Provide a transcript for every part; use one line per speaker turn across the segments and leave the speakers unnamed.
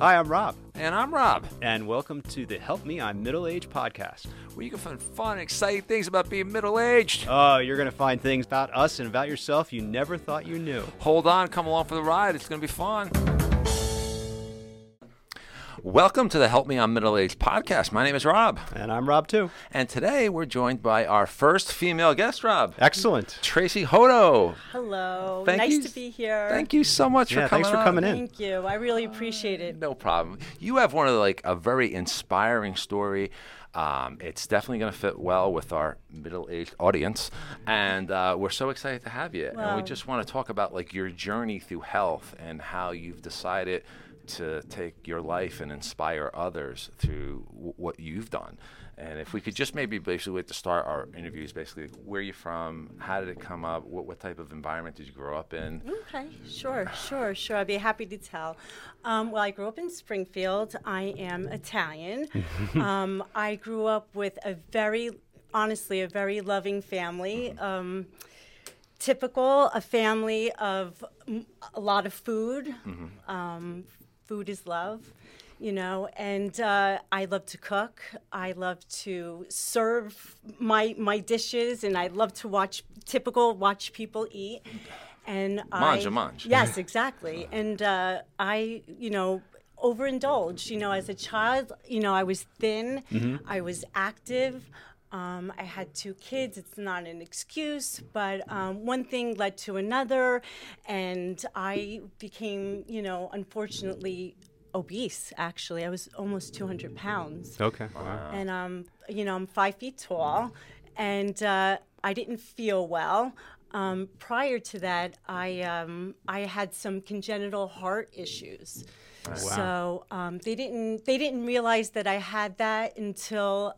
Hi, I'm Rob,
And I'm Rob,
and welcome to the Help Me I'm Middle Aged podcast.
where you can find fun, exciting things about being middle aged.
Oh, you're going to find things about us and about yourself you never thought you knew.
Hold on, come along for the ride. It's going to be fun. Welcome to the Help Me I'm Middle Aged podcast. My name is Rob,
And I'm Rob, too.
and today we're joined by our first female guest, Rob,
Excellent.
Tracy Hodo.
Hello.
Thank
nice
you-
to be here.
Thank you so much
Yeah,
for coming
thanks for
on.
coming in.
Thank you. I really appreciate it.
No problem. You have one of the, like a very inspiring story. Um, it's definitely going to fit well with our middle-aged audience, and uh, we're so excited to have you. and we just want to talk about like your journey through health and how you've decided to take your life and inspire others through w- what you've done. And if we could just maybe basically wait to start our interviews, basically where are you from, how did it come up, what, what type of environment did you grow up in?
Okay, sure, sure, sure. I'd be happy to tell. Um, well, I grew up in Springfield. I am Italian. um, I grew up with a very, honestly, a very loving family. Um, typical, a family of a lot of food. Um, food is love, you know, and uh, I love to cook. I love to serve my my dishes, and I love to watch typical watch people eat. And
Mange
I,
mange.
Yes, exactly. And uh, I, you know, overindulged. You know, as a child, you know, I was thin, I was active. Um, I had two kids. It's not an excuse, but um, one thing led to another, and I became, you know, unfortunately obese. Actually, I was almost 200 pounds
Okay. Wow.
and um, you know, I'm five feet tall, and uh, I didn't feel well. Um, prior to that, I um, I had some congenital heart issues. So um, they didn't they didn't realize that I had that until.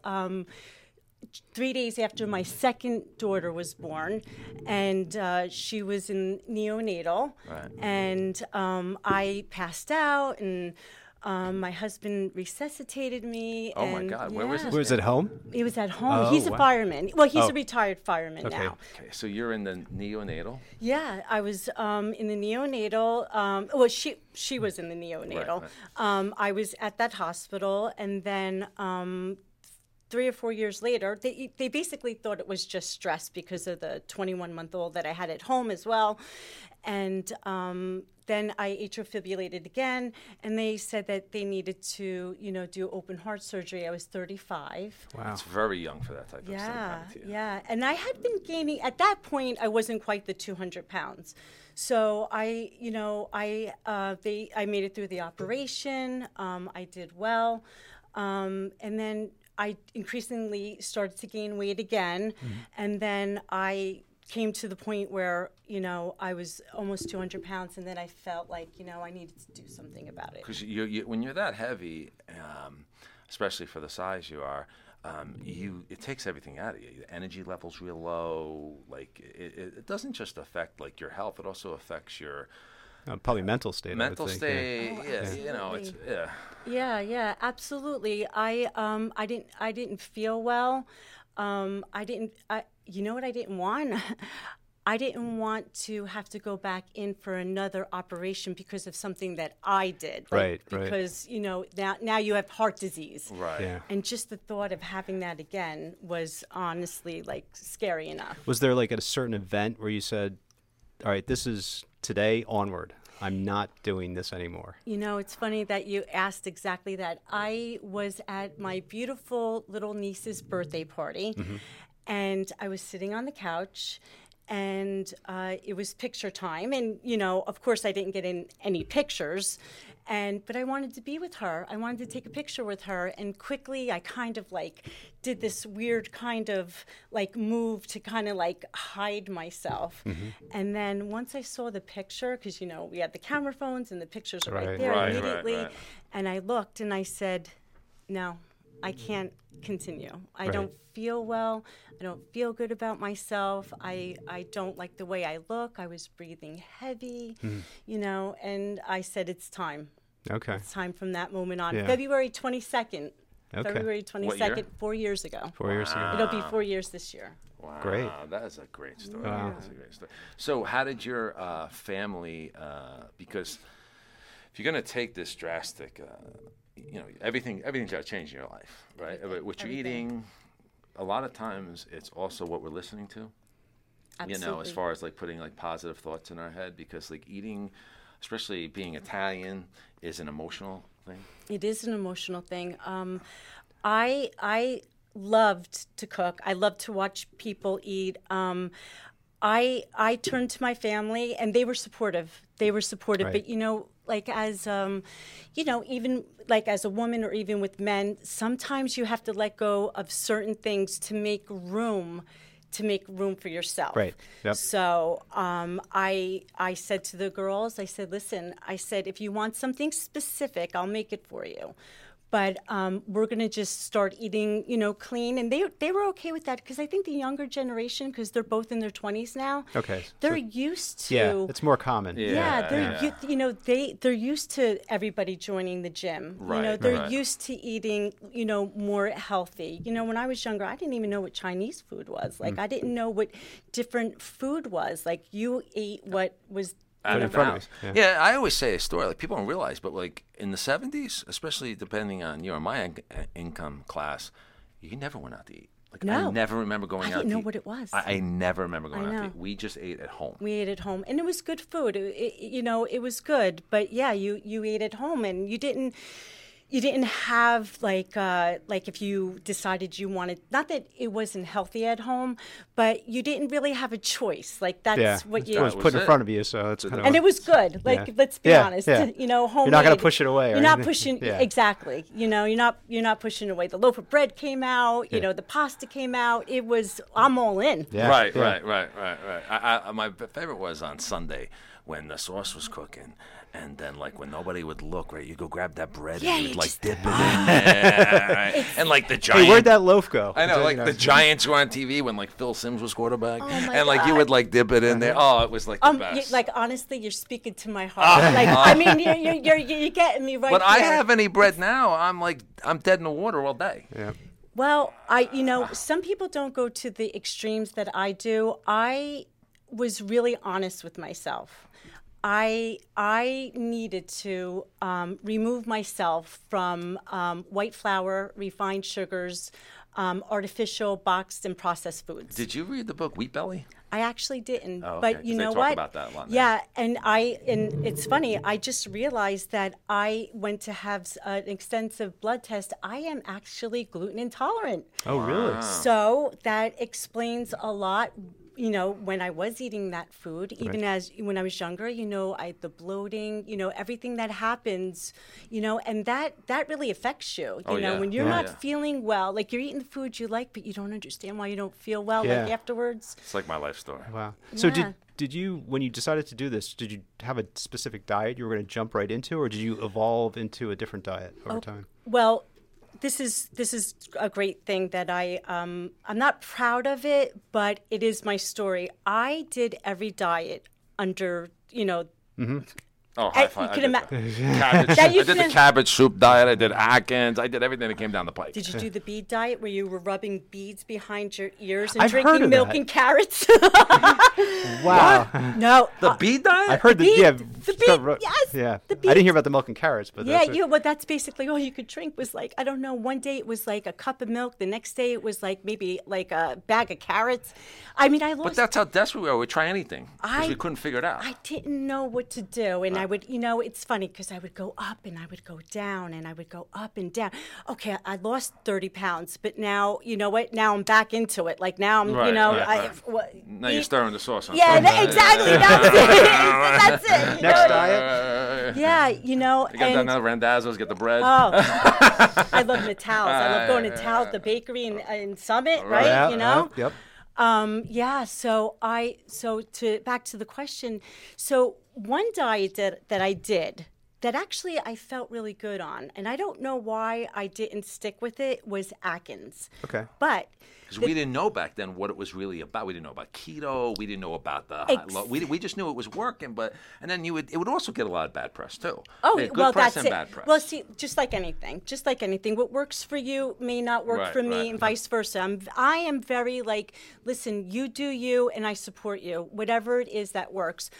Three days after my second daughter was born, and uh, she was in neonatal,
Right.
and um, I passed out, and um, my husband resuscitated me.
Oh my
and-
God, where was
yeah.
this?
Was it home?
He was at home.
Oh,
he's a
wow.
fireman. Well, he's
Oh.
a retired fireman
Okay.
now.
Okay, so you're in the neonatal.
Yeah, I was um, in the neonatal. Um, well, she she was in the neonatal.
right.
Um, I was at that hospital, and then um, three or four years later, they they basically thought it was just stress because of the 21 month old that I had at home as well, and. Um, then I atrial fibrillated again, and they said that they needed to, you know, do open heart surgery. I was 35.
Wow.
It's very young for that type of thing.
Yeah,
happening to you.
yeah. And I had been gaining, at that point, I wasn't quite the 200 pounds. So I, you know, I, uh, they, I made it through the operation. Um, I did well. Um, and then I increasingly started to gain weight again. And then I came to the point where, you know, I was almost 200 pounds. And then I felt like, you know, I needed to do something about it.
Because you, you, when you're that heavy, um, especially for the size you are, um, you it takes everything out of you. The energy levels real low. Like it, it, it doesn't just affect like your health; it also affects your
Uh, probably mental state. I would
mental
think, yeah.
state.
Oh,
yeah, you know, it's yeah.
Yeah, yeah, absolutely. I um I didn't I didn't feel well. Um I didn't I you know what I didn't want? I didn't want to have to go back in for another operation because of something that I did. like,
Right, right.
Because, you know, now now you have heart disease.
Right.
Yeah.
And just the thought of having that again was honestly like scary enough.
Was there like at a certain event where you said, "All right, this is today onward. I'm not doing this anymore."
You know, it's funny that you asked exactly that. I was at my beautiful little niece's birthday party, and I was sitting on the couch, and uh, it was picture time. And you know, of course, I didn't get in any pictures, and but I wanted to be with her. I wanted to take a picture with her, and quickly, I kind of like did this weird kind of like move to kind of like hide myself. Mm-hmm. And then once I saw the picture, because you know we had the camera phones and the pictures are right,
Right.
there
right,
immediately,
right.
and I looked and I said, "No, I can't continue. I
Right.
don't feel well. I don't feel good about myself. I I don't like the way I look. I was breathing heavy, you know." And I said, "It's time.
Okay.
It's time from that moment on.
Yeah.
February twenty second.
Okay.
February twenty second, four years ago.
Four years ago.
It'll be four years this year.
Wow,
Great.
That is a great story.
Wow.
That's a great story. So, how did your uh, family? Uh, because if you're going to take this drastic, uh, you know, everything everything's got to change in your life, right?
Everything,
What you're
everything.
eating, a lot of times it's also what we're listening to. Absolutely. you know, as far as like putting like positive thoughts in our head, because like eating, especially being Italian, is an emotional thing.
It is an emotional thing. Um, I I loved to cook. I loved to watch people eat. Um, I I turned to my family, and they were supportive. They were supportive.
Right.
But you know, like as um, you know, even like as a woman or even with men, sometimes you have to let go of certain things to make room. To make room for yourself.
Right. Yep.
So um, I I said to the girls, I said, listen, I said, if you want something specific, I'll make it for you. But um, we're gonna just start eating, you know, clean, and they they were okay with that because I think the younger generation, because they're both in their twenties now,
Okay,
they're
so-
used to
Yeah, it's more common.
Yeah.
yeah, they're
yeah.
You, you know they they're used to everybody joining the gym. Right, you know they're
right.
used to eating you know more healthy. You know when I was younger, I didn't even know what Chinese food was. Like I didn't know what different food was. Like you ate what was
out
in
of
front of
bounds.
you,
Yeah. I always say a story like people don't realize, but like in the '70s, especially depending on you or my in- uh, income class, you never went out to eat. Like I never remember going
I
out.
didn't
to
know
eat.
what it was.
I, I never remember going out to
know.
eat. We just ate at home.
we ate at home and it was good food it, it- you know it was good but yeah you you ate at home and you didn't you didn't have like uh, like if you decided you wanted not that it wasn't healthy at home but you didn't really have a choice like that's
Yeah,
what you
what was
That
put in
it.
front of you, so it's kind of.
and it was good like
Yeah.
let's be
Yeah,
honest
yeah.
you know homemade
You're not gonna push it away
you're not pushing
Yeah.
exactly you know you're not you're not pushing away the loaf of bread came out you know the pasta came out it was i'm all in
Yeah,
right,
yeah.
right, right, right, right. I, I, my favorite was on Sunday when the sauce was cooking, and then like when nobody would look, right? You go grab that bread
Yeah,
and
you
you'd like
just-
dip it in there, right? and like the giant.
Hey, where'd that loaf go?
I know, like the Giants were on TV when like Phil Simms was quarterback,
Oh, my
and like you
God.
would like dip it in there. Oh, it was like the
Um, you,
best.
like honestly, you're speaking to my heart. like I mean, you're you're, you're you're getting me right.
but I
there.
have any bread now, I'm like I'm dead in the water all day.
Yeah.
Well, I you know some people don't go to the extremes that I do. I was really honest with myself. I I needed to um, remove myself from um, white flour, refined sugars, um, artificial boxed and processed foods.
Did you read the book Wheat Belly?
I actually didn't.
Oh, okay,
but
'cause
you
they
know
talk
what?
about that a lot.
Yeah, and I and it's funny. I just realized that I went to have an extensive blood test. I am actually gluten intolerant.
Oh, really?
So that explains a lot. You know, when I was eating that food, even as when I was younger, you know, I the bloating, you know, everything that happens, you know, and that that really affects you. You
Oh,
know,
yeah.
when you're
Yeah.
not
Yeah.
feeling well, like you're eating the food you like, but you don't understand why you don't feel well like afterwards.
It's like my life story.
Wow. So did did you when you decided to do this? Did you have a specific diet you were going to jump right into, or did you evolve into a different diet over oh, time?
Well, this is this is a great thing that I um, I'm not proud of it, but it is my story. I did every diet under you know
Oh,
I-
high five.
you
I
can
did,
ima-
the cabbage,
That
I did the cabbage soup diet. I did Atkins. I did everything that came down the pike.
Did you do the bead diet where you were rubbing beads behind your ears and
I've
drinking milk
that.
and carrots?
Wow.
no,
the
uh,
bee diet?
I've heard that.
beet-
yeah.
the
it's got
yes,
Yeah.
the bead.
I didn't hear about the milk and carrots, but
yeah,
that's what-
you. Well, that's basically all you could drink was like I don't know. One day it was like a cup of milk. The next day it was like maybe like a bag of carrots. I mean, I lost.
But that's how desperate we were. We try anything because
I-
we couldn't figure it out.
I didn't know what to do. And I would, you know, it's funny because I would go up and I would go down and I would go up and down. Okay, I lost 30 pounds, but now, you know what? Now I'm back into it. Like now I'm, you know,
right,
I,
right.
what,
now you're stirring the sauce. On
Yeah, that, exactly. That's it. That's it.
Next
know?
diet.
Yeah, you know,
You got
and,
another Randazzo's, get the bread.
Oh, I love Natal's. I love going to Tal, the bakery in, in Summit, right?
Yeah,
you know.
uh, yep.
Um, yeah. So I so to back to the question. So one diet that that I did that actually I felt really good on, and I don't know why I didn't stick with it was Atkins.
Okay.
But
Because we didn't know back then what it was really about. We didn't know about keto. We didn't know about the.
Ex-
low, we, we just knew it was working, but and then you would it would also get a lot of bad press too.
Oh,
It good
well,
press
that's
and
it.
bad press.
Well, see, just like anything, just like anything, what works for you may not work
Right,
for me,
right.
and vice versa. I'm, I am very like, listen, you do you, and I support you, whatever it is that works.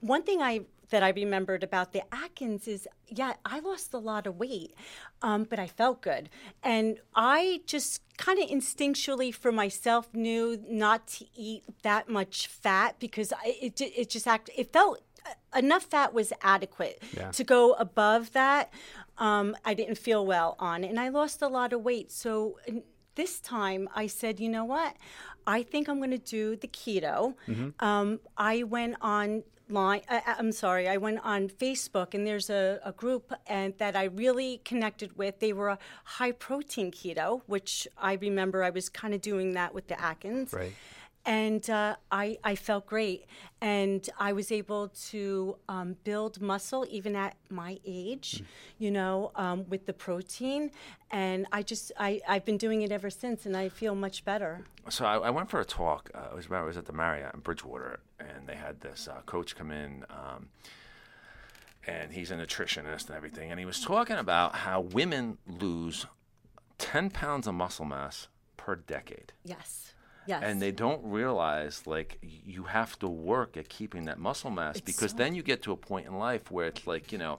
One thing I that I remembered about the Atkins is, yeah, I lost a lot of weight, um, but I felt good, and I just kind of instinctually for myself knew not to eat that much fat because I, it it just act it felt enough fat was adequate
Yeah.
to go above that. Um, I didn't feel well on, and I lost a lot of weight. So this time I said, you know what? I think I'm going to do the keto. Um, I went on line uh, i'm sorry i went on facebook and there's a, a group and that i really connected with they were a high protein keto which i remember i was kind of doing that with the atkins
Right.
And uh, I, I felt great. And i was able to um, build muscle even at my age you know um, with the protein. And i just I, i've been doing it ever since and i feel much better.
So I, I went for a talk. Uh, it was I was at the Marriott in Bridgewater, and they had this uh, coach come in, um, and he's a nutritionist and everything, and he was talking about how women lose ten pounds of muscle mass per decade,
yes yes
and they don't realize like you have to work at keeping that muscle mass because
so-
then you get to a point in life where it's like you know.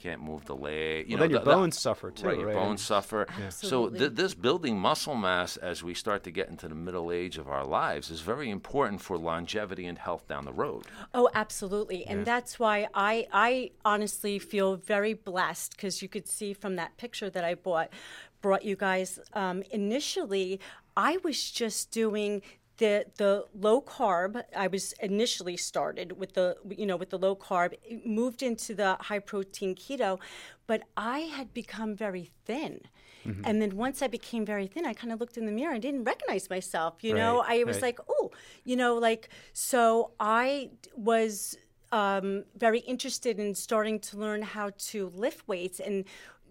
you Can't move the leg. You
Well,
know,
then your
the- the-
bones suffer too,
Right, your
right?
bones suffer. So th- this building muscle mass as we start to get into the middle age of our lives is very important for longevity and health down the road.
Oh, absolutely. And that's why I, I honestly feel very blessed because you could see from that picture that I bought, brought you guys. Um, initially, I was just doing the the low carb. I was initially started with the you know with the low carb, moved into the high protein keto, but I had become very thin. And then once I became very thin, I kind of looked in the mirror and didn't recognize myself. You know,
Right,
I was
right.
like, oh, you know, like, so i was um, very interested in starting to learn how to lift weights. And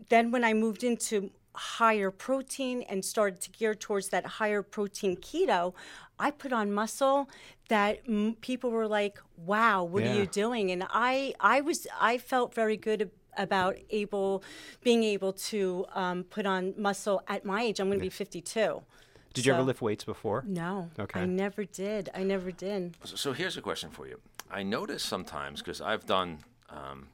then when I moved into higher protein and started to gear towards that higher protein keto, I put on muscle that m- people were like, wow, what
Yeah.
are you doing? And I, I was, I felt very good about able, being able to um, put on muscle at my age. I'm going to be 52.
Did you ever lift weights before?
no,
Okay.
I never did. I never did.
So, so here's a question for you. I notice sometimes because I've done um,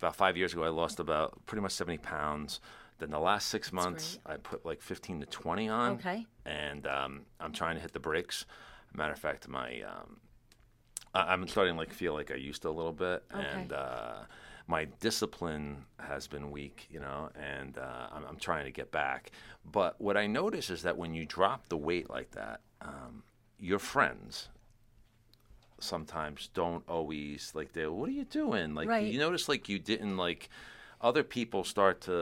about five years ago, I lost about pretty much 70 pounds. Then the last six months, I put like 15 to 20 on.
Okay.
And um, I'm trying to hit the brakes. Matter of fact, my um, I- I'm starting to like feel like I used to a little bit,
Okay.
and uh, my discipline has been weak, you know, and uh, I'm, I'm trying to get back. But what I notice is that when you drop the weight like that, um, your friends sometimes don't always like they what are you doing like
Right.
you notice like you didn't like other people start to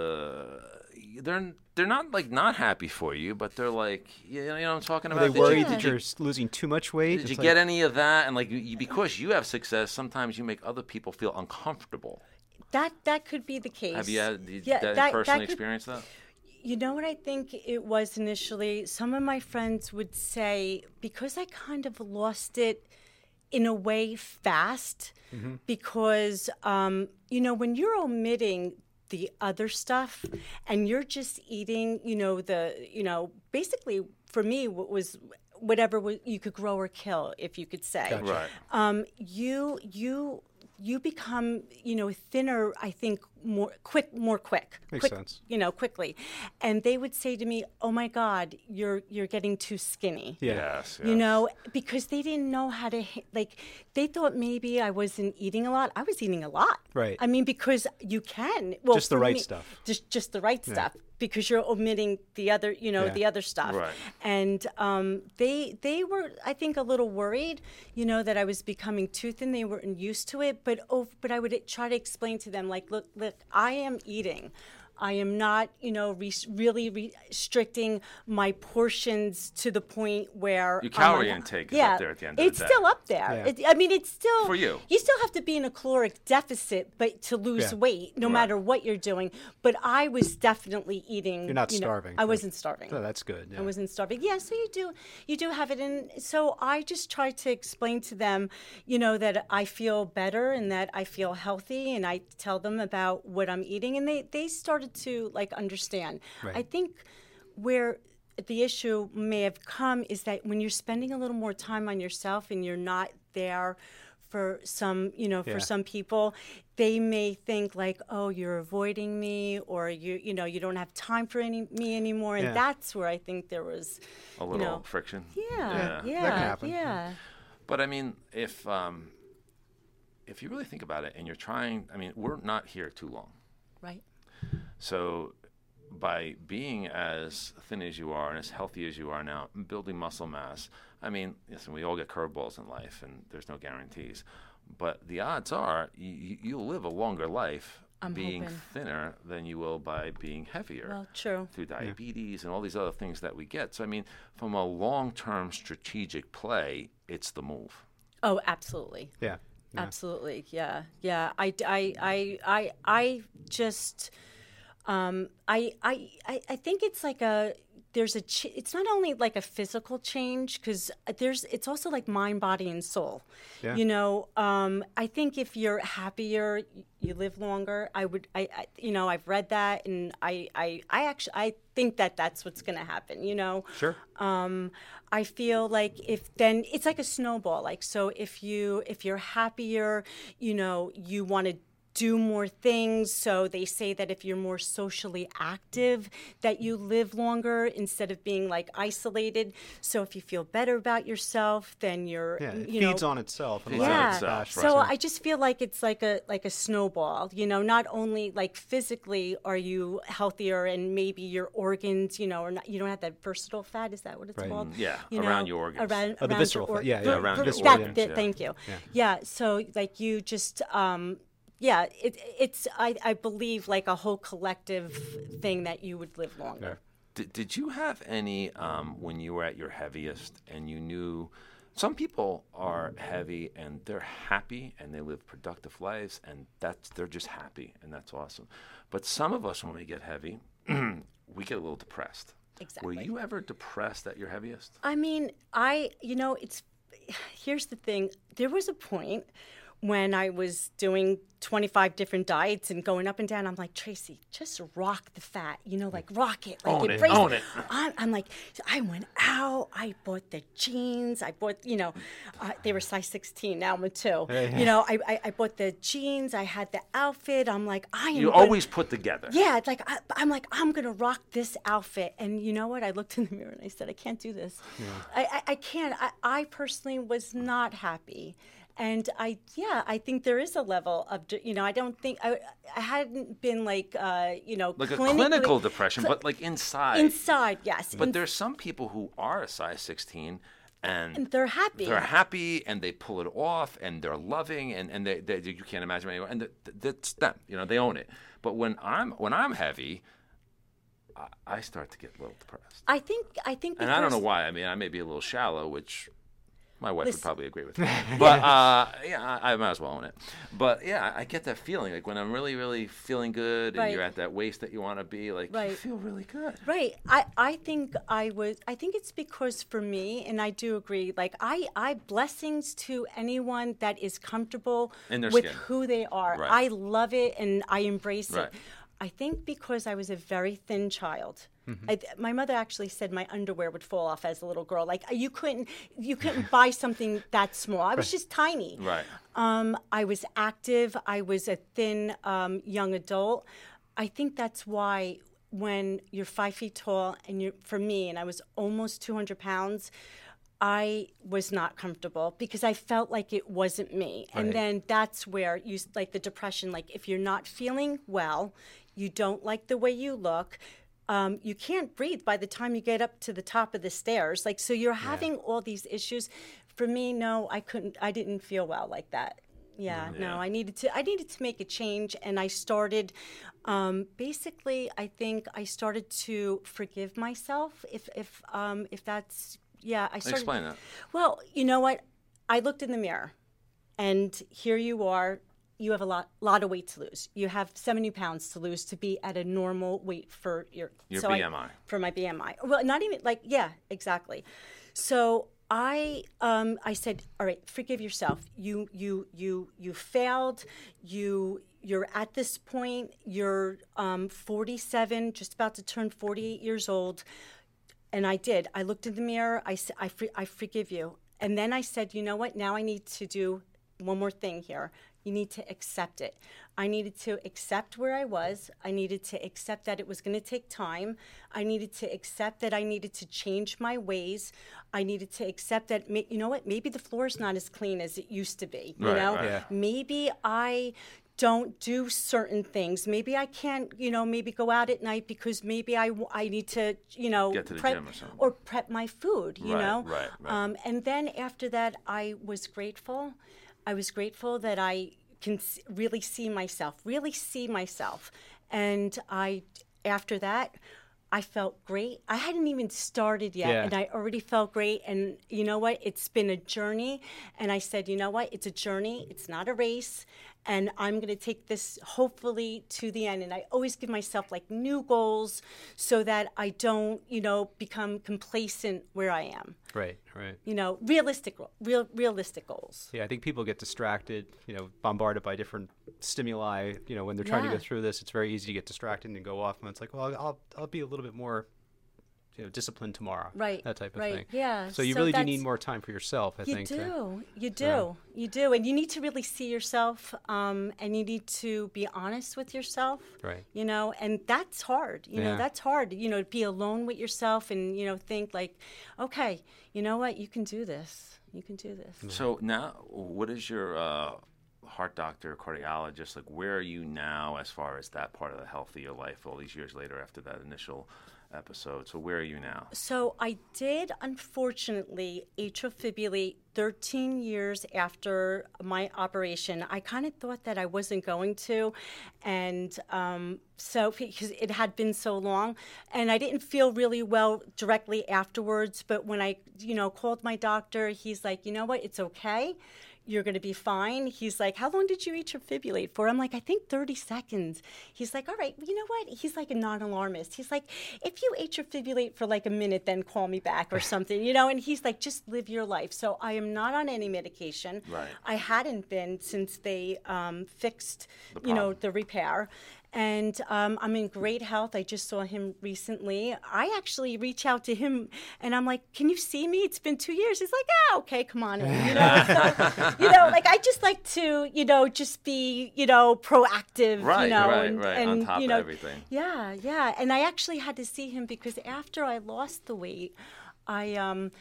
they're they're not like not happy for you but they're like you know, you know what i'm talking
Are
about
they
Did you-
worried
Yeah.
that you're losing too much weight?
did
It's
you
like-
get any of that and like you, you- because you have success sometimes you make other people feel uncomfortable
That that could be the case.
have you had did
Yeah,
that,
that-
personally
that
experienced that
You know what I think it was initially? Some of my friends would say because I kind of lost it in a way fast, because um, you know when you're omitting the other stuff and you're just eating, you know the you know basically for me what was whatever you could grow or kill, if you could say.
right.
Um, you you you become you know thinner i think more quick more quick
Makes
quick,
sense.
you know quickly and they would say to me oh my god you're you're getting too skinny
yes,
you
yes.
know because they didn't know how to like they thought maybe i wasn't eating a lot i was eating a lot
Right.
i mean because you can well
Just the right
me-
stuff.
just just the right stuff because you're omitting the other you know
Yeah.
the other stuff
Right.
and um, they they were I think a little worried, you know, that I was becoming too thin. They weren't used to it, but oh, but I would try to explain to them like, look, look, I am eating. I am not, you know, re- really restricting my portions to the point where
Your calorie
un-
intake is
yeah,
up there at the end of
it's
the day.
It's still up there.
Yeah.
It, I mean, it's still
For you.
You still have to be in a caloric deficit, but to lose
Yeah.
weight, no
Right.
matter what you're doing. But I was definitely eating.
You're not
you know,
starving.
I wasn't starving.
Oh, that's good.
I wasn't starving. Yeah, so you do you do have it and so I just try to explain to them, you know, that I feel better and that I feel healthy and I tell them about what I'm eating and they they started to like understand.
Right.
I think where the issue may have come is that when you're spending a little more time on yourself and you're not there for some, you know, for
Yeah.
some people, they may think like, "Oh, you're avoiding me," or you, you know, you don't have time for any me anymore, and
Yeah.
that's where I think there was,
A
you
little
know,
friction.
yeah,
that
yeah,
can happen.
yeah.
But I mean, if um, if you really think about it, and you're trying, I mean, we're not here too long.
right,
So, by being as thin as you are and as healthy as you are now, building muscle mass, I mean, listen, we all get curveballs in life, and there's no guarantees. But the odds are you, you'll live a longer life
I'm
being
hoping.
thinner than you will by being heavier
well, true,
through diabetes and all these other things that we get. So, I mean, from a long term strategic play, it's the move.
oh, absolutely.
Yeah. Yeah.
Absolutely, yeah, yeah. I, I, I, I, I just, um, I, I, I think it's like a there's a ch- it's not only like a physical change because there's it's also like mind, body, and soul.
Yeah.
You know, um, I think if you're happier, you live longer. I would, I, I you know, I've read that, and I, I, I actually, I think that that's what's going to happen. You know,
Sure.
um, I feel like if then it's like a snowball. Like so, if you if you're happier, you know, you want to do more things. So they say that if you're more socially active, that you live longer instead of being like isolated. So if you feel better about yourself, then you're
Yeah. It
you
feeds
know,
on itself. in a
Feeds
lot
on
of
yeah.
itself.
So
right.
I just feel like it's like a like a snowball. You know, not only like physically are you healthier and maybe your organs, you know, are not you don't have that versatile fat. Is that what it's
Right.
called?
Yeah,
You
around
know,
your organs.
Around,
Oh, the
around
visceral
your
fat. Yeah, yeah,
ver-
around
ver-
your organs,
that-
yeah.
Thank you.
Yeah.
Yeah. So like you just um yeah, it, it's I, I believe like a whole collective thing that you would live longer.
Did, did you have any um, when you were at your heaviest and you knew some people are heavy and they're happy and they live productive lives and that's they're just happy and that's awesome. But some of us when we get heavy, we get a little depressed.
Exactly.
Were you ever depressed at your heaviest?
I mean, I, you know, it's, here's the thing. There was a point when I was doing 25 different diets and going up and down. I'm like, Tracy, just rock the fat, you know, like rock it. Like
Own it,
embrace
own it.
I'm, I'm like, I went out, I bought the jeans, I bought, you know, uh, they were size 16, now I'm a two. You know, I, I, I bought the jeans, I had the outfit. I'm like, I am
You
gonna-
always put together.
yeah, it's like I, I'm like I'm gonna rock this outfit, and you know what? I looked in the mirror and I said, I can't do this. I, I, I can't. I, I personally was not happy, and I yeah, I think there is a level of you know I don't think I I hadn't been like uh, you know
Like a clinical depression, but like inside.
inside yes,
But
in-
there's some people who are a size 16 and
and they're happy.
they're happy and they pull it off and they're loving and, and they, they you can't imagine anyone and th- th- that's them you know they own it but when i'm when i'm heavy I, I start to get a little depressed
I think I think
and i don't know why i mean i may be a little shallow which my wife would probably agree with me but uh, yeah I, I might as well own it but yeah I, get that feeling like when i'm really really feeling good and you're at that waist that you want to be like you
Right.
feel really good
Right. I, I think I was I think it's because for me and I do agree like I I blessings to anyone that is comfortable
In their
with
skin.
who they are.
Right.
I love it and I embrace
Right.
it. I think because I was a very thin child.
Mm-hmm.
I, my mother actually said my underwear would fall off as a little girl. Like you couldn't, you couldn't buy something that small. I was just tiny.
right
Um, I was active. I was a thin um, young adult. I think that's why when you're five feet tall and you're for me, and I was almost 200 pounds. I was not comfortable because I felt like it wasn't me. And then that's where you like the depression. Like if you're not feeling well, you don't like the way you look. Um, you can't breathe by the time you get up to the top of the stairs. Like so, you're having all these issues. For me, no, I couldn't. I didn't feel well like that. Yeah,
Yeah.
no, I needed to. I needed to make a change, and I started. Um, basically, I think I started to forgive myself. If if um, if that's yeah, I started.
explain that
Well, you know what? I looked in the mirror, and here you are. You have a lot, lot of weight to lose. You have 70 pounds to lose to be at a normal weight for your
Your
so I-
BMI.
for my BMI. Well, not even like yeah, exactly. So I um, I said, all right, forgive yourself. You you you you failed. You you're at this point. You're um, 47, just about to turn 48 years old. And I did. I looked in the mirror. I said, I, I forgive you. And then I said, you know what? Now I need to do one more thing here. You need to accept it. I needed to accept where I was. I needed to accept that it was going to take time. I needed to accept that I needed to change my ways. I needed to accept that, you know what, maybe the floor is not as clean as it used to be. You
Right,
know,
right. Yeah.
maybe I don't do certain things. Maybe I can't, you know, maybe go out at night because maybe I, I need to, you know,
Get to the
prep
gym or something.
or prep my food, you
Right,
know.
right, right.
Um, and then after that, I was grateful. I was grateful that I can really see myself, really see myself. And I, after that, I felt great. I hadn't even started yet,
Yeah.
and I already felt great. And you know what? It's been a journey. And I said, you know what? It's a journey. It's not a race. And I'm going to take this hopefully to the end. And I always give myself like new goals so that I don't, you know, become complacent where I am.
Right, right.
You know, realistic, real, realistic goals.
Yeah, I think people get distracted, you know, bombarded by different stimuli. You know, when they're trying to
Yeah.
go through this, it's very easy to get distracted and go off. And it's like, well, I'll, I'll, I'll be a little bit more, you know, disciplined tomorrow.
Right,
That type of
right,
thing.
yeah,
So you
so
really do need more time for yourself, I
You
think. to-
do, you do, you do, and you need to really see yourself, um, and you need to be honest with yourself.
Right.
You know, and that's hard. You know, that's hard. You know, to be alone with yourself and you know think like, okay, you know what, you can do this. You can do this.
So now, what is your uh, heart doctor, cardiologist like? Where are you now as far as that part of the health of your life? All these years later, after that initial episode, so where are you now?
So I did, unfortunately, atrial fibrillate 13 years after my operation. I kind of thought that I wasn't going to, and um, so because it had been so long, and I didn't feel really well directly afterwards. But when I, you know, called my doctor, he's like, you know what, it's okay. You're going to be fine. He's like, How long did you atrial fibrillate for? I'm like, I think 30 seconds. He's like, All right, you know what? He's like a non alarmist. He's like, If you atrial fibrillate for like a minute, then call me back or something, you know? And he's like, Just live your life. So I am not on any medication.
Right.
I hadn't been since they um, fixed,
The
you know, the repair. And um, I'm in great health. I just saw him recently. I actually reach out to him and I'm like, "Can you see me? It's been two years." He's like, "Ah, okay, come on." in," You know, so, you know, like I just like to, you know, just be, you know, proactive.
Right,
you know,
right,
and,
right, on top
you
of
know,
everything.
Yeah, yeah. And I actually had to see him because after I lost the weight, I um,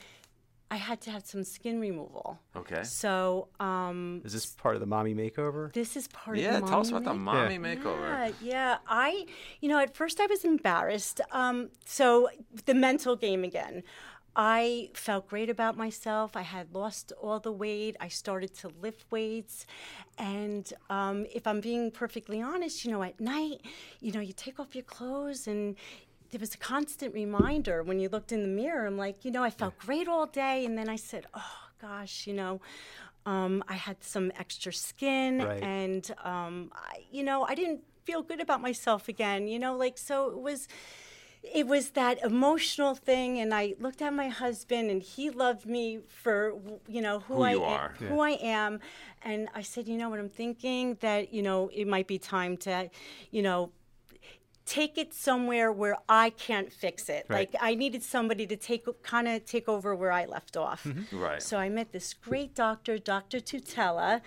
I had to have some skin removal.
Okay.
So um,
Is this part of the mommy makeover?
this is part
Yeah,
of the Yeah,
tell us
mommy
about the
make-
mommy makeover.
yeah, yeah. I, you know, at first I was embarrassed. Um, so the mental game again. I felt great about myself. I had lost all the weight. I started to lift weights. And um, if I'm being perfectly honest, you know, at night, you know, you take off your clothes and there was a constant reminder when you looked in the mirror. I'm like, you know, I felt great all day. And then I said, oh, gosh, you know, um, I had some extra skin
Right.
and um, I, you know i didn't feel good about myself again you know like so it was it was that emotional thing and i looked at my husband and he loved me for you know who,
Who
i am,
are.
who i am and i said you know what i'm thinking that you know it might be time to you know take it somewhere where I can't fix it.
Right.
Like I needed somebody to take kind of take over where I left off. Mm-hmm.
Right.
So I met this great doctor, Dr. Tutela.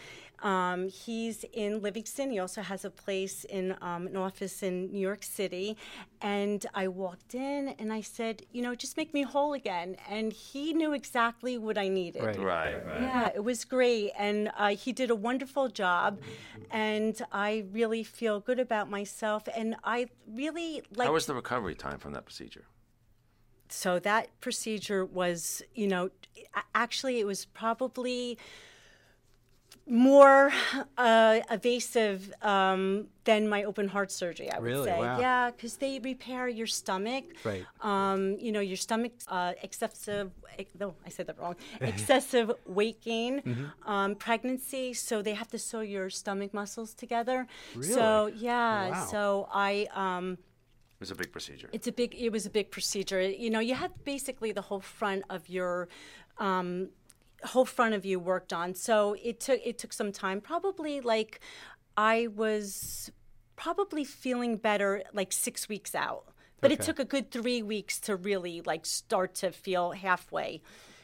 Um, he's in Livingston. He also has a place in um, an office in New York City. And I walked in and I said, you know, just make me whole again. And he knew exactly what I needed.
Right.
right. Right.
Yeah, it was great. And uh, he did a wonderful job. And I really feel good about myself. And I really like.
How was the recovery time from that procedure?
so that procedure was, you know, actually, it was probably more uh, evasive um, than my open heart surgery. I would
Really?
say,
Wow.
yeah, because they repair your stomach.
Right.
Um, you know, your stomach uh, excessive. ex- No, I said that wrong. excessive weight gain,
Mm-hmm.
um, pregnancy. So they have to sew your stomach muscles together. So
Really?
yeah.
Wow.
So I. Um,
It was a big procedure.
it's a big. It was a big procedure. You know, you had basically the whole front of your. Um, whole front of you worked on so it took it took some time probably like i was probably feeling better like six weeks out but it took a good three weeks to really like start to feel halfway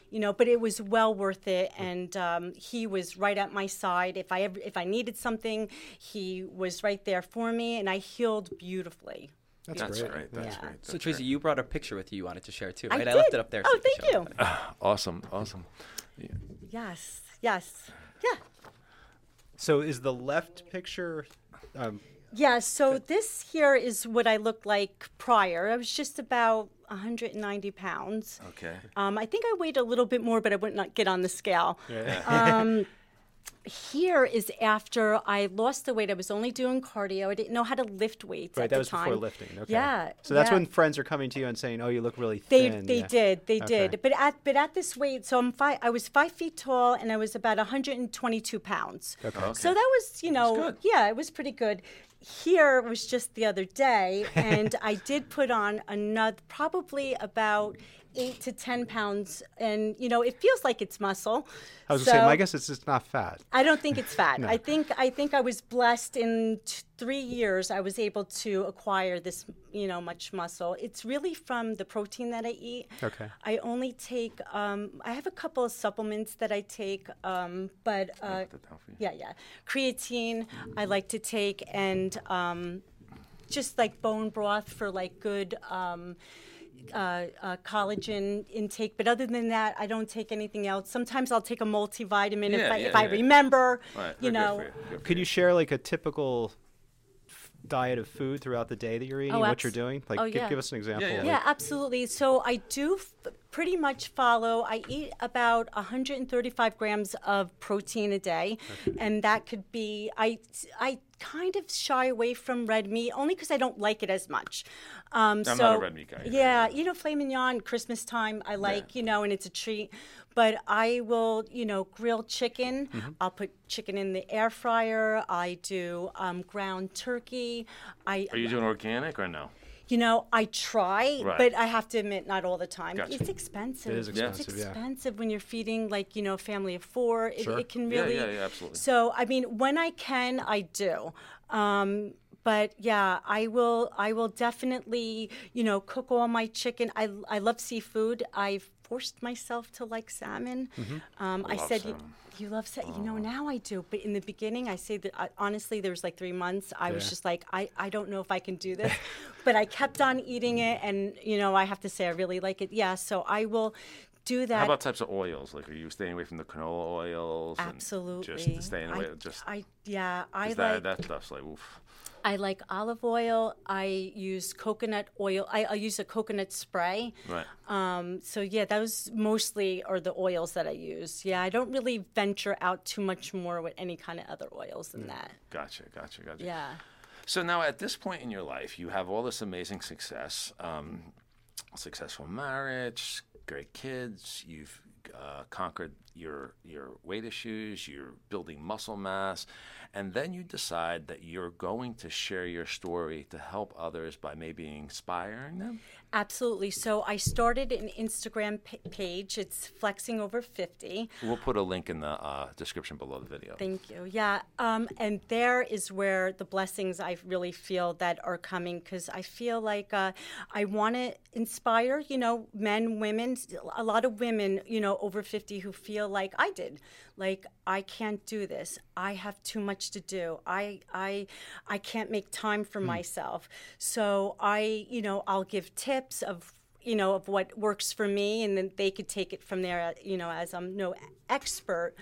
you know, but it was well worth it. And um, he was right at my side. If I ever, if I needed something, he was right there for me, and I healed beautifully.
That's,
That's
great.
great. That's
Yeah.
great.
So Tracy,
great.
you brought a picture with you you wanted to share too, right?
I
right?
did.
left it up there. so
Oh,
you
thank
show
you.
everybody.
Awesome. Awesome.
Yes, yes, yeah.
So is the left picture? Um,
Yeah, so this here is what I looked like prior. I was just about 190 pounds.
Okay.
Um, I think I weighed a little bit more, but I would not get on the scale. Um, here is after I lost the weight. I was only doing cardio. I didn't know how to lift weights
right,
at
that
the
was
time.
before lifting. Okay.
Yeah.
So that's
yeah.
when friends are coming to you and saying, "Oh, you look really thin."
they
yeah.
did they
Okay.
did but at but at this weight so I'm five I was five feet tall and I was about 122 pounds.
Okay.
So that was you know
good.
yeah it was pretty good. Here was just the other day and I did put on another probably about eight to ten pounds and you know it feels like it's muscle.
I was gonna say, my guess is it's not fat.
I don't think it's fat. I think I think I was blessed in t- three years. I was able to acquire this, you know, much muscle. It's really from the protein that I eat.
Okay.
I only take. Um, I have a couple of supplements that I take, um, but uh,
Put that down for you.
yeah, yeah, creatine I like to take, and um, just like bone broth for like good. Um, uh, uh, collagen intake, but other than that, I don't take anything else. Sometimes I'll take a multivitamin if
Yeah,
I,
yeah,
if I remember.
Right.
You
Good
know,
for you.
Could you share like a typical f- diet of food throughout the day that you're eating?
Oh,
what you're doing? Like,
oh,
give,
yeah.
give us an example.
yeah.
like-
Yeah, absolutely. So I do f- pretty much follow. I eat about 135 grams of protein a day, and that could be. I I kind of shy away from red meat only because I don't like it as much. Um,
I'm
so,
not a red meat guy either,
Yeah, you know, filet mignon, Christmas time, I like. You know, and it's a treat. But I will, you know, grill chicken.
Mm-hmm.
I'll put chicken in the air fryer. I do um, ground turkey. I
Are you doing organic or no?
you know, I try,
Right.
but I have to admit, not all the time.
Gotcha.
It's expensive.
It is expensive,
It's
yeah.
expensive when you're feeding, like, you know, a family of four. It,
Sure.
it can
Yeah,
really.
yeah, yeah, absolutely.
So, I mean, when I can, I do. Um, but yeah, I will. I will definitely, you know, cook all my chicken. I I love seafood. I've forced myself to like salmon. Um, I
love
said you,
salmon.
you love salmon. You know, now I do. But in the beginning, I say that I, honestly, there was like three months. I was just like, I, I don't know if I can do this. but I kept on eating it, and you know, I have to say, I really like it. Yeah, so I will do that.
How about types of oils? Like, are you staying away from the canola oils?
Absolutely.
Just staying away.
I,
just
I yeah, I like
that that stuff's like oof.
I like olive oil. I use coconut oil. I, I use a coconut spray.
Right.
Um, so yeah, those mostly are the oils that I use. Yeah, I don't really venture out too much more with any kind of other oils than that.
Gotcha. Gotcha. Gotcha.
Yeah.
So now, at this point in your life, you have all this amazing success, um, successful marriage, great kids. You've uh, conquered your your weight issues. You're building muscle mass, and then you decide that you're going to share your story to help others by maybe inspiring them.
Absolutely. So I started an Instagram p- page. It's Flexing Over 50.
We'll put a link in the uh, description below the video.
Thank you. Yeah. Um, and there is where the blessings I really feel that are coming because I feel like uh, I want to inspire, you know, men, women, a lot of women, you know, over 50 who feel like I did. Like I can't do this. I have too much to do. I I I can't make time for myself. So I, you know, I'll give tips of you know of what works for me and then they could take it from there you know as i'm no expert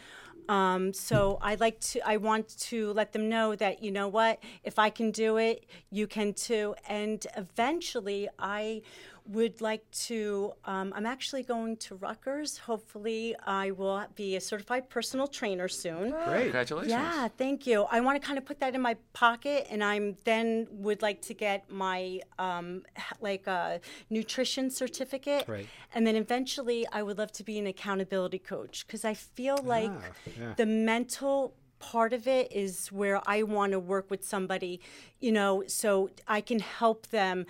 um, so I like to, I want to let them know that, you know what, if I can do it, you can too. And eventually I would like to, um, I'm actually going to Rutgers. Hopefully I will be a certified personal trainer soon.
Great.
Congratulations.
Yeah, thank you. I want to kind of put that in my pocket, and I'm then would like to get my um, like a nutrition certificate,
Right.
and then eventually I would love to be an accountability coach because I feel like
Ah, yeah.
the mental part of it is where I want to work with somebody, you know, so I can help them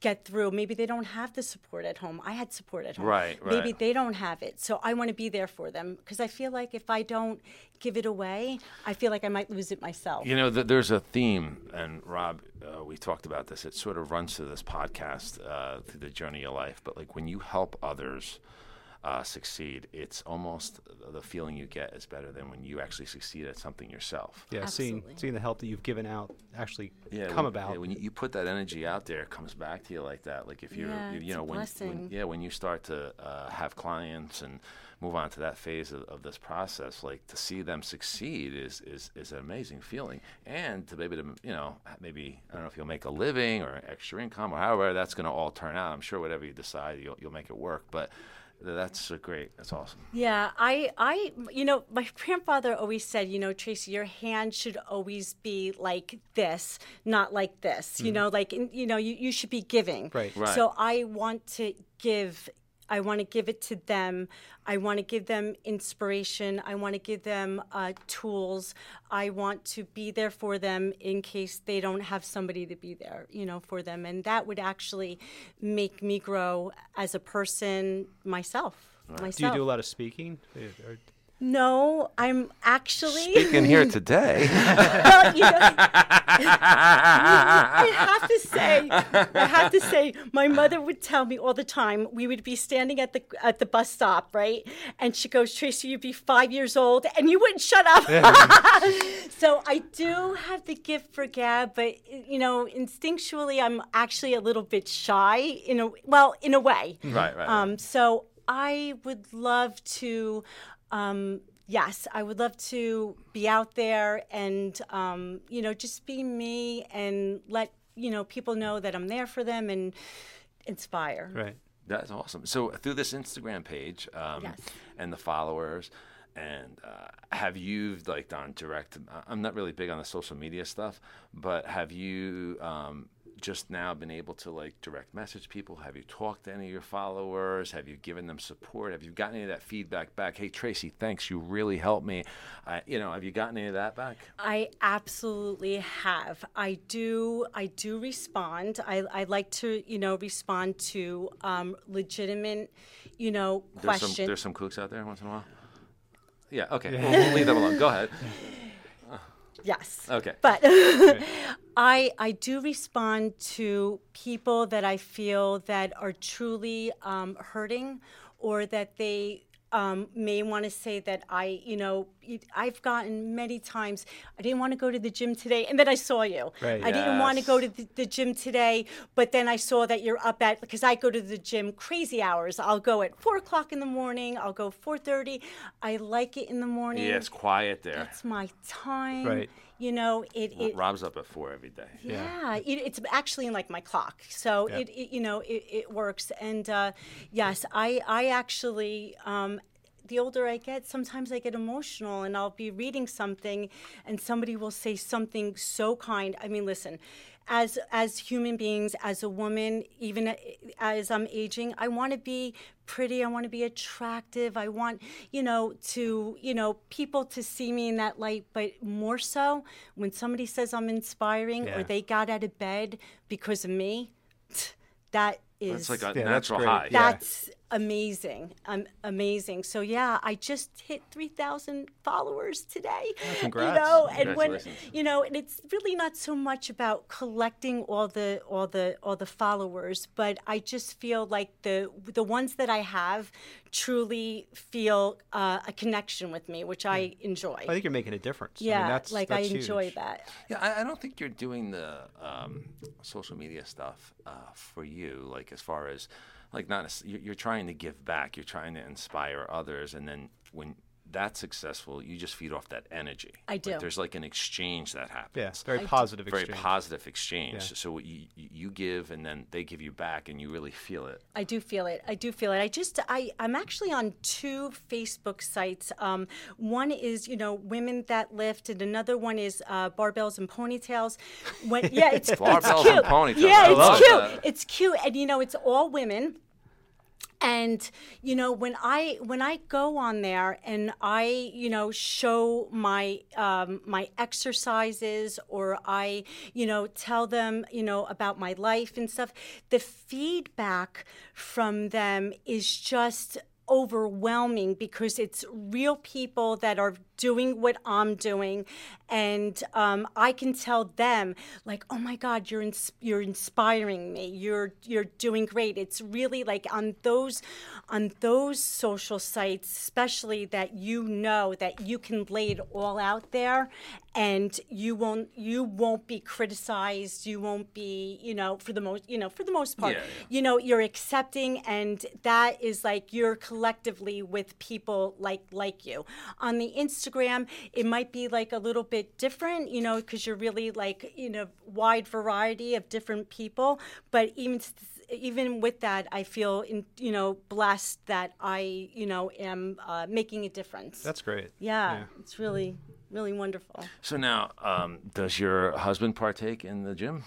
get through. Maybe they don't have the support at home. I had support at home.
Right, right.
Maybe they don't have it. So I want to be there for them because I feel like if I don't give it away, I feel like I might lose it myself.
You know, th- there's a theme, and Rob, uh, we talked about this. It sort of runs through this podcast, uh, through the journey of life. But like when you help others, uh, succeed, it's almost the feeling you get is better than when you actually succeed at something yourself.
Yeah, seeing
Absolutely.
seeing the help that you've given out actually yeah, come
when,
about.
Yeah, when you, you put that energy out there, it comes back to you like that. Like if you're,
Yeah,
you, you know, when, when yeah, when you start to uh, have clients and move on to that phase of, of this process, like to see them succeed is, is is an amazing feeling, and to be able to you know maybe I don't know if you'll make a living or extra income or however that's going to all turn out. I'm sure whatever you decide, you'll you'll make it work, but. That's a great. That's awesome.
Yeah, I, I, you know, my grandfather always said, you know, Tracy, your hand should always be like this, not like this. You mm-hmm. know, like, you know, you, you should be giving.
Right.
Right.
So I want to give. I want to give it to them. I want to give them inspiration. I want to give them uh, tools. I want to be there for them in case they don't have somebody to be there, you know, for them. And that would actually make me grow as a person myself. Myself.
Do you do a lot of speaking?
No, I'm actually.
Speaking here today.
well, you know, I have to say, I have to say, my mother would tell me all the time. We would be standing at the at the bus stop, right? And she goes, "Tracy, you'd be five years old, and you wouldn't shut up." so I do have the gift for gab, but you know, instinctually, I'm actually a little bit shy. In a well, in a way.
right, right.
Um, so I would love to, um, yes, I would love to be out there and, um, you know, just be me and let, you know, people know that I'm there for them and inspire.
right.
That's awesome. So through this Instagram page um,
Yes.
and the followers, and uh, have you like done direct? I'm not really big on the social media stuff, but have you um, just now been able to like direct message people? Have you talked to any of your followers? Have you given them support? Have you gotten any of that feedback back? Hey Tracy, thanks. You really helped me. I, you know, have you gotten any of that back?
I absolutely have. I do. I do respond. I, I like to, you know, respond to um, legitimate, you know,
There's
questions.
some there's some kooks out there once in a while. Yeah. Okay. We'll, we'll leave them alone. Go ahead.
Yes.
Okay.
But I I do respond to people that I feel that are truly um, hurting, or that they um, may want to say that I you know I've gotten many times I didn't want to go to the gym today, and then I saw you.
Right.
I didn't want to go to the, the gym today, but then I saw that you're up at because I go to the gym crazy hours. I'll go at four o'clock in the morning. I'll go four thirty. I like it in the morning.
Yeah, it's quiet there.
It's my time.
Right.
You know, it. it
Rob's up at four every day.
yeah, it, it's actually in like my clock, so
Yeah.
it, it you know it, it works. And uh, yes, I I actually. Um, the older I get, sometimes I get emotional, and I'll be reading something, and somebody will say something so kind. I mean, listen, as as human beings, as a woman, even as I'm aging, I want to be pretty. I want to be attractive. I want, you know, to, you know, people to see me in that light. But more so, when somebody says I'm inspiring
Yeah.
or they got out of bed because of me, that is
It's like a
Yeah,
natural
great.
high.
Yeah.
that's amazing. Um, amazing. So yeah, I just hit three thousand followers today.
congrats.
You know, and when you know, and it's really not so much about collecting all the all the all the followers, but I just feel like the the ones that I have truly feel uh, a connection with me, which I enjoy.
I think you're making a difference. I mean,
yeah,
that's,
like
that's
I enjoy
huge.
that.
Yeah, I, I don't think you're doing the um, social media stuff uh, for you. Like as far as like not you're, you're trying to give back. You're trying to inspire others, and then when that's successful, you just feed off that energy.
I
Like,
do.
there's like an exchange that happens.
Yeah, very positive
Very
exchange.
Very positive exchange.
Yeah.
So you, you give, and then they give you back, and you really feel it.
I do feel it. I do feel it. I just I I'm actually on two Facebook sites. Um, one is you know women that lift, and another one is uh, barbells and ponytails. When yeah, it's, it's
Barbells
cute.
and ponytails.
Yeah,
I
it's
love
cute.
that.
It's cute, and you know it's all women and you know when i when i go on there and i you know show my um, my exercises or i you know tell them you know about my life and stuff the feedback from them is just overwhelming because it's real people that are doing what I'm doing, and um, I can tell them like, "Oh my God, you're ins- you're inspiring me. You're you're doing great." It's really like on those on those social sites, especially that you know that you can lay it all out there, and you won't you won't be criticized. You won't be you know for the most you know for the most part,
Yeah.
you know you're accepting, and that is like you're collectively with people like like you on the Instagram. It might be like a little bit different, you know, because you're really like you know wide variety of different people. But even even with that, I feel in, you know blessed that I you know am uh, making a difference.
That's great.
yeah, it's really really wonderful.
So now, um, does your husband partake in the gym?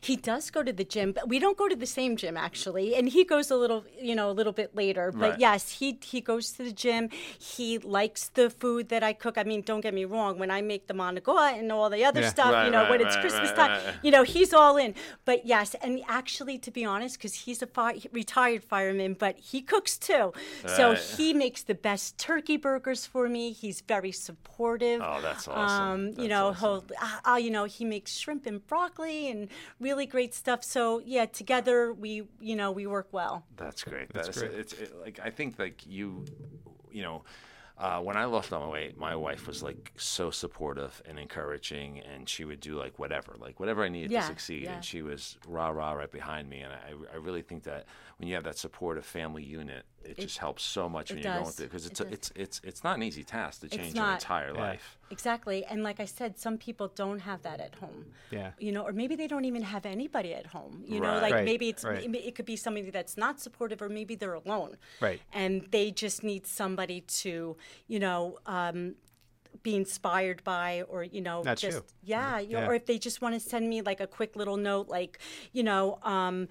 He does go to the gym, but we don't go to the same gym actually. And he goes a little, you know, a little bit later. But
Right.
yes, he he goes to the gym. He likes the food that I cook. I mean, don't get me wrong. When I make the monagoa and all the other
Yeah.
stuff,
Right,
you know,
right,
when it's Christmas time, you know, he's all in. But yes, and actually, to be honest, because he's a fi- retired fireman, but he cooks too. So he makes the best turkey burgers for me. He's very supportive.
Oh, that's awesome.
Um, you
That's
know,
awesome.
he'll uh, uh, you know, he makes shrimp and broccoli and really great stuff. So yeah, together we, you know, we work well.
That's great.
That's
That's
great.
It's it, like I think like you, you know, uh, when I lost all my weight, my wife was like so supportive and encouraging, and she would do like whatever, like whatever I needed
Yeah,
to succeed,
yeah.
and she was rah rah right behind me. And I, I really think that when you have that supportive family unit, it, just helps so much
it
when you're going through because
It
it's a, it's it's it's not an easy task to change your entire
Yeah.
life.
Exactly. And like I said, some people don't have that at home.
Yeah.
You know, or maybe they don't even have anybody at home. You know, like
Right,
maybe it's
right.
it it could be somebody that's not supportive or maybe they're alone.
Right.
And they just need somebody to, you know, um, be inspired by or you know
That's
just
you.
yeah, you know,
Yeah.
or if they just want to send me like a quick little note like you know um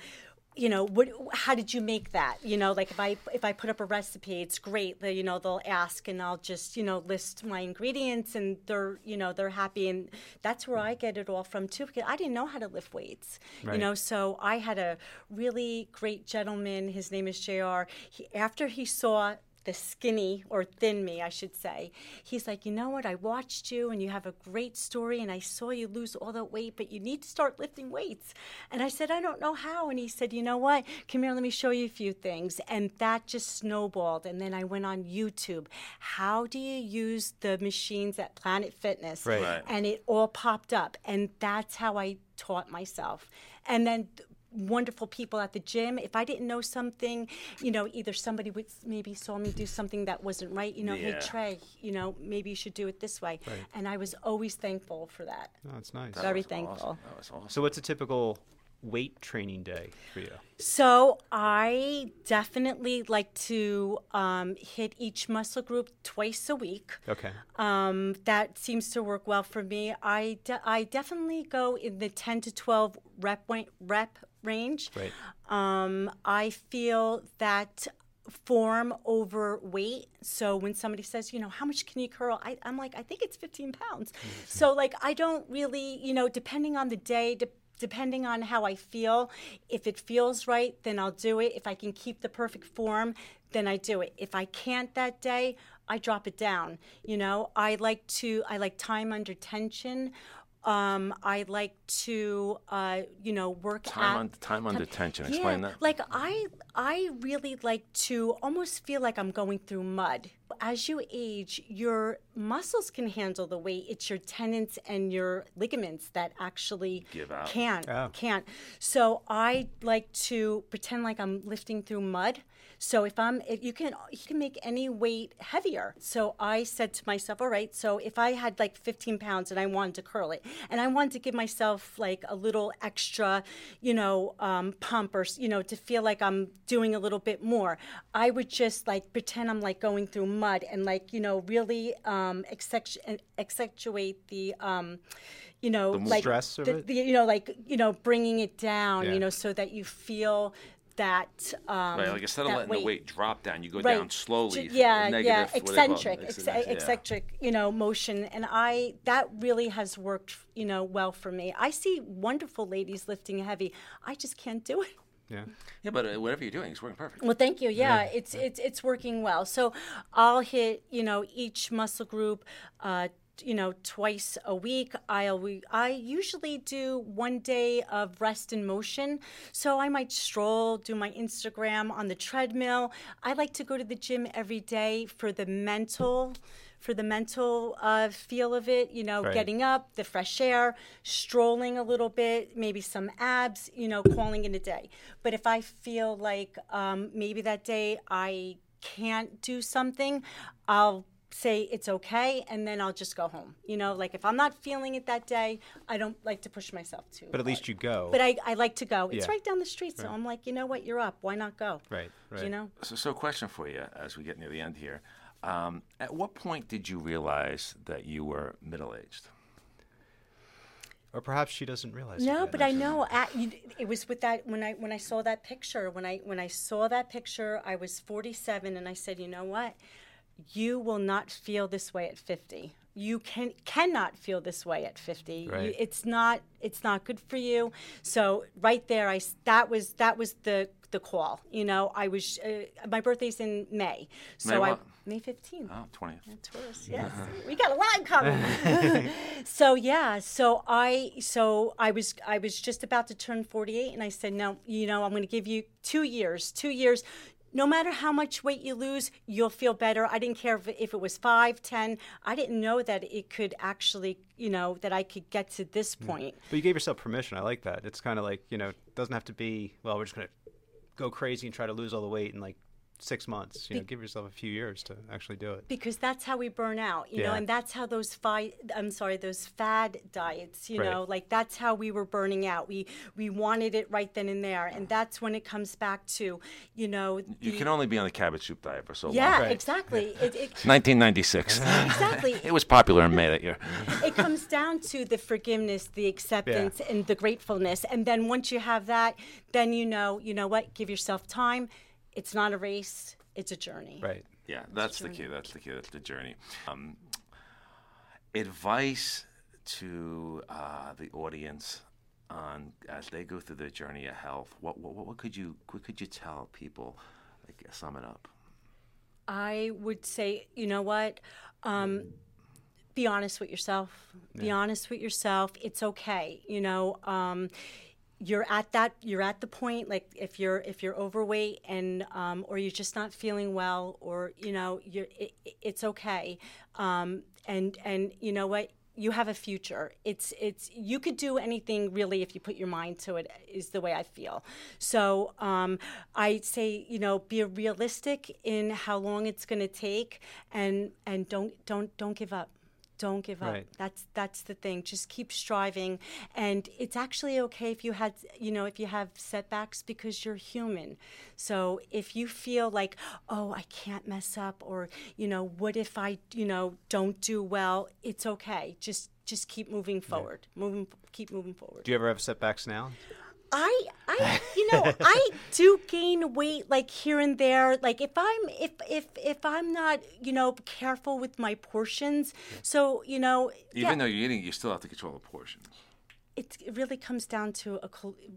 you know what how did you make that? You know like if i if i put up a recipe it's great that you know they'll ask and i'll just you know list my ingredients and they're you know they're happy. And that's where i get it all from too because i didn't know how to lift weights you know? So i had a really great gentleman his name is jr he, after he saw the skinny or thin me, I should say. He's like, you know what? I watched you and you have a great story and I saw you lose all that weight, but you need to start lifting weights. And I said, I don't know how. And he said, you know what? Come here, let me show you a few things. And that just snowballed. And then I went on YouTube. How do you use the machines at Planet Fitness?
Right. Right.
And it all popped up. And that's how I taught myself. And then wonderful people at the gym. If I didn't know something, you know, either somebody would maybe saw me do something that wasn't right, you know,
Yeah.
hey Trey, you know, maybe you should do it this way. And I was always thankful for that.
Oh, that's nice.
Very
That was
thankful.
Awesome. That was awesome.
So, what's a typical weight training day for you?
So I definitely like to um, hit each muscle group twice a week.
Okay.
Um, that seems to work well for me. I, de- I definitely go in the 10 to 12 rep, rep range.
Right.
Um, I feel that form over weight. So when somebody says, you know, how much can you curl? I, I'm like, I think it's 15 pounds. So like, I don't really, you know, depending on the day, de- depending on how I feel, if it feels right, then I'll do it. If I can keep the perfect form, then I do it. If I can't that day, I drop it down. You know, I like to, I like time under tension. Um, I like to, uh, you know, work
Time
at
un- time under tension. Explain that.
like I I really like to almost feel like I'm going through mud. As you age, your muscles can handle the weight. It's your tendons and your ligaments that actually
Give out.
can't
Oh.
can't. So I like to pretend like I'm lifting through mud. So if I'm, if you can, you can make any weight heavier. So I said to myself, all right. So if I had like 15 pounds and I wanted to curl it, and I wanted to give myself like a little extra, you know, um, pump or you know, to feel like I'm doing a little bit more, I would just like pretend I'm like going through mud and like you know really um, accentuate the. Um, you know, like
stress of
the- the- you know, like you know, bringing it down,
Yeah.
you know, so that you feel that um,
Right, like instead of
that
letting the weight drop down, you go
Right.
down slowly.
Ju- Yeah,
negative,
yeah,
what do they call it?
eccentric, ex-
Eccentric, yeah.
eccentric, you know, motion, and I that really has worked, you know, well for me. I see wonderful ladies lifting heavy. I just can't do it.
Yeah.
Yeah, but uh, whatever you're doing, it's working perfect.
Well, thank you. Yeah, it's it's it's working well. So I'll hit you know each muscle group. Uh, you know, twice a week. I'll I usually do one day of rest and motion. So I might stroll, do my Instagram on the treadmill. I like to go to the gym every day for the mental for the mental uh, feel of it, you know,
Right.
getting up, the fresh air, strolling a little bit, maybe some abs, you know, calling it a day. But if I feel like um, maybe that day I can't do something, I'll say it's okay and then I'll just go home. You know, like if I'm not feeling it that day, I don't like to push myself too.
But at least you go.
But I, I like to go. It's
Yeah.
right down the street, so I'm like, you know what, you're up. Why not go?
right. Right.
You know?
So, so question for you as we get near the end here. Um, at what point did you realize that you were middle aged?
Or perhaps she doesn't realize. it
No,
yet.
but I know at, you, it was with that when I when I saw that picture when I when I saw that picture I was 47 and I said you know what you will not feel this way at 50 you can cannot feel this way at 50 You- it's not it's not good for you so right there I that was that was the the call you know I was uh, my birthday's in May so
May
I
what?
May 15th
Oh, 20th.
Taurus, yes. we got a lot coming. so yeah, so I so I was I was just about to turn 48 and I said, "No, you know, I'm going to give you 2 years. 2 years no matter how much weight you lose, you'll feel better. I didn't care if, if it was five, ten. I didn't know that it could actually, you know, that I could get to this mm. point.
But you gave yourself permission. I like that. It's kind of like you know, it doesn't have to be. Well, we're just gonna go crazy and try to lose all the weight and like six months. You know, give yourself a few years to actually do it.
because that's how we burn out you know and that's how those fi- i'm sorry those fad diets you
Right.
know like that's how we were burning out we we wanted it right then and there and that's when it comes back to you know
You can only be on the cabbage soup diet for so
yeah
long.
Right.
exactly it, it,
1996.
exactly
it was popular in May that year.
it comes down to the forgiveness, the acceptance, and the gratefulness. And then once you have that, then you know, you know what? Give yourself time. It's not a race; it's a journey.
Right.
Yeah, that's the key. That's the key. That's the journey. Um, advice to uh, the audience on as they go through their journey of health. What what, what could you what could you tell people? Like sum it up.
I would say, you know what? Um, be honest with yourself. Be honest with yourself. It's okay. You know, um, you're at that. You're at the point. Like if you're if you're overweight and um, or you're just not feeling well, or you know, you're it, it's okay. Um, and and you know what? You have a future. It's it's you could do anything really if you put your mind to it. Is the way I feel. So um, I say you know be realistic in how long it's going to take, and and don't don't don't give up. Don't give up.
Right.
That's that's the thing. Just keep striving, and it's actually okay if you had you know if you have setbacks because you're human. So if you feel like oh I can't mess up or you know what if I you know don't do well, it's okay. Just just keep moving forward. Moving keep moving forward.
Do you ever have setbacks now?
I I you know I do gain weight like here and there. Like if I'm if if if I'm not you know careful with my portions so you know
Even
yeah,
though you're eating, you still have to control the portions.
It, it really comes down to a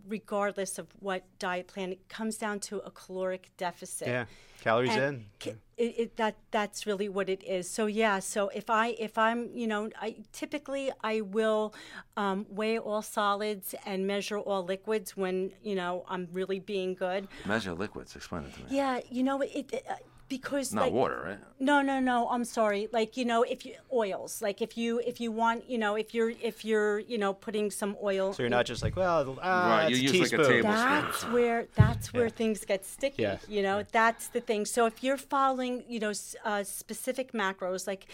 regardless of what diet plan it comes down to a caloric deficit
Yeah. Calories
and
in.
ca- It, it, that that's really what it is. So yeah. So if I if I'm you know I typically I will um, weigh all solids and measure all liquids when you know I'm really being good.
Measure liquids. Explain it to me.
Yeah, you know it. it uh, because
Not
like,
water, right?
no, no, no. I'm sorry. Like you know, if you oils, like if you if you want, you know, if you're if you're you know putting some oil.
So you're not just like, well, ah,
Right,
it's
you
a
use like a
teaspoon.
That's where that's where things get sticky.
Yeah.
You know, that's the thing. So if you're following, you know, uh, specific macros, like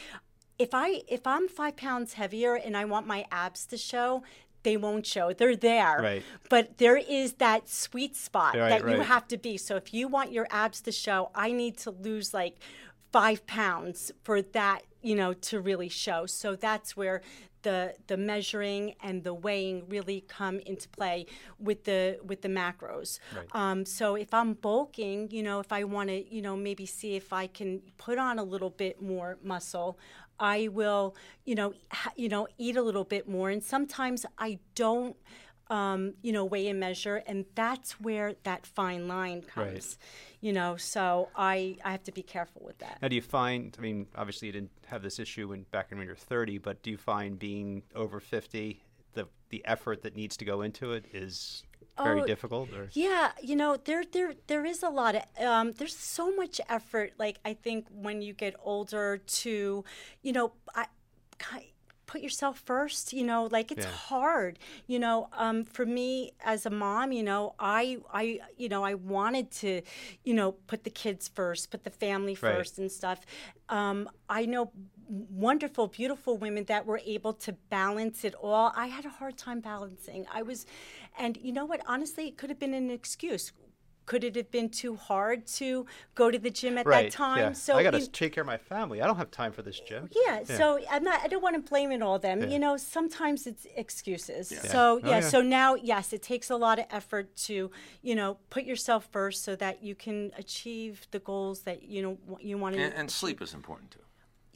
if I if I'm five pounds heavier and I want my abs to show. They won't show. They're there.
Right.
But there is that sweet spot
Right,
that you
right.
have to be. So if you want your abs to show, I need to lose like five pounds for that, you know, to really show. So that's where the the measuring and the weighing really come into play with the with the macros.
Right.
Um, so if I'm bulking, you know, if I want to, you know, maybe see if I can put on a little bit more muscle, I will, you know, ha- you know, eat a little bit more. And sometimes I don't um, you know, weigh and measure, and that's where that fine line comes.
Right.
You know, so I I have to be careful with that.
Now, do you find? I mean, obviously you didn't have this issue when back when you were 30, but do you find being over 50, the the effort that needs to go into it is very
Oh,
difficult? Or
Yeah, you know, there there there is a lot of um, there's so much effort. Like I think when you get older, to you know, I. ki- Put yourself first, you know. Like it's
Yeah.
hard, you know. Um, for me as a mom, you know, I, I, you know, I wanted to, you know, put the kids first, put the family
Right.
first, and stuff. Um, I know wonderful, beautiful women that were able to balance it all. I had a hard time balancing. I was, and you know what? Honestly, it could have been an excuse. Could it have been too hard to go to the gym at
right?
that time?
Yeah.
So
I got to
you-
take care of my family. I don't have time for this gym.
yeah, so I'm not. I don't want to blame it all them.
Yeah.
You know, sometimes it's excuses.
Yeah.
So
Oh,
yeah,
yeah.
so now yes, it takes a lot of effort to you know put yourself first so that you can achieve the goals that you know you want to.
And, and sleep is important too.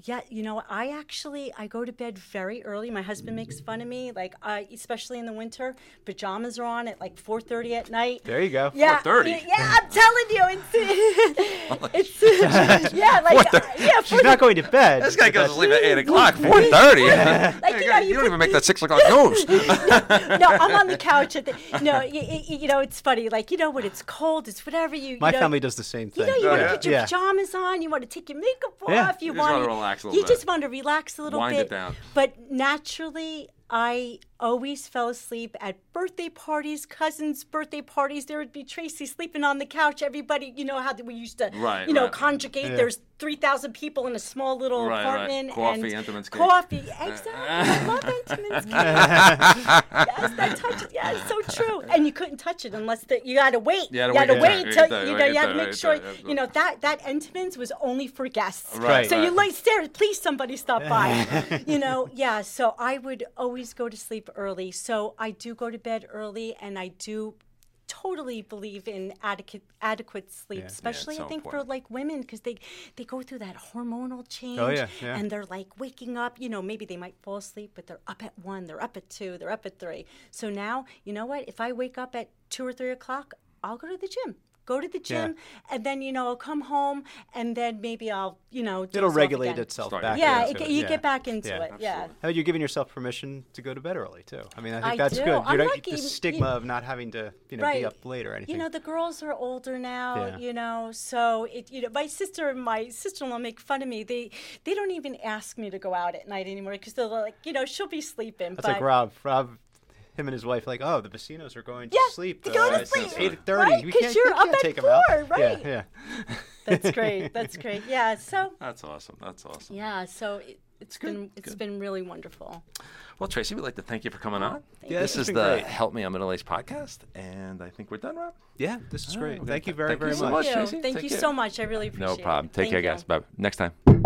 Yeah, you know, I actually I go to bed very early. My husband makes fun of me, like uh, especially in the winter. Pajamas are on at like 4:30 at night.
There you go.
Yeah,
4:30?
Yeah, yeah, I'm telling you, it's, it's yeah, like yeah,
She's not going to bed.
This guy
but
goes to
that's-
sleep at eight o'clock, four thirty.
Like, you know, you
you don't even make that six o'clock news.
no, I'm on the couch at the. No, you, you know it's funny. Like you know when it's cold, it's whatever you.
My
know,
family does the same thing You
know, you
Oh,
want to
yeah?
put your
Yeah.
pajamas on. You want to take your makeup
Yeah.
off. You,
You wanna
want
relax a
You
little
just
bit.
want to relax a little
Wind
bit.
it down.
But naturally, I always fell asleep at birthday parties, cousins' birthday parties. There would be Tracy sleeping on the couch. Everybody, you know how we used to,
Right,
you know,
right.
conjugate.
Yeah.
There's three thousand people in a small little
Right, right. Coffee,
and
Entenmann's cake.
Coffee, exactly. I love Entenmann's cake. yes, that touch. Yeah, it's so true. And you couldn't touch it unless the, you had to wait.
You had to
you had to
wait
wait
till-
till
wait till-
you know
wait
you had to make sure
till-
you know that that Entenmann's was only for guests.
Right,
So you like stare. Please, somebody stop by. you know, yeah. So I would always go to sleep early. So I do go to bed early, and I do totally believe in adequate adequate sleep,
Yeah. Yeah,
especially I think
important.
for like women because they they go through that hormonal change
Oh, yeah.
and they're like waking up. You know, maybe they might fall asleep, but they're up at one, they're up at two, they're up at three. So now, you know what? If I wake up at two or three o'clock, I'll go to the gym. Go to the
Yeah.
gym, and then you know I'll come home, and then maybe I'll you know doze
It'll regulate
again.
itself
Start
back.
Yeah,
into
it,
it.
you
yeah.
get back into
Yeah.
it. Yeah.
How are giving yourself permission to go to bed early too? I mean, I think
I
that's
do.
good.
I'm
You're not-
lucky,
the
you-
stigma of not having to, you know,
Right.
be up late or anything.
You know, the girls are older now,
Yeah.
you know, so it you know, my sister and my sister-in-law make fun of me. They they don't even ask me to go out at night anymore because they're like, you know, she'll be sleeping.
that's
but
like Rob. Rob, him and his wife, like, oh, the Vecinos are going to
Yeah,
sleep.
to go to
uh,
sleep.
It's eight thirty.
Right,
we
'cause
can't,
you're
we
up
can't
at
take 'em
four,
Yeah,
right.
yeah.
that's great. That's great. Yeah. So
That's awesome. That's awesome.
yeah. So it, it's been it's been really wonderful.
Well, Tracy, we'd like to thank you for coming on.
Yeah,
this
this
is the
great.
Help Me I'm Middle Aged podcast, and I think we're done, Rob.
Yeah, this is
All right,
great.
we're
Thank you very,
thank you
very
so
much.
much.
Thank you.
Tracy.
Thank you so much. I really appreciate it.
No
it.
problem. Take
Thank
care,
you.
guys. Bye. Next time.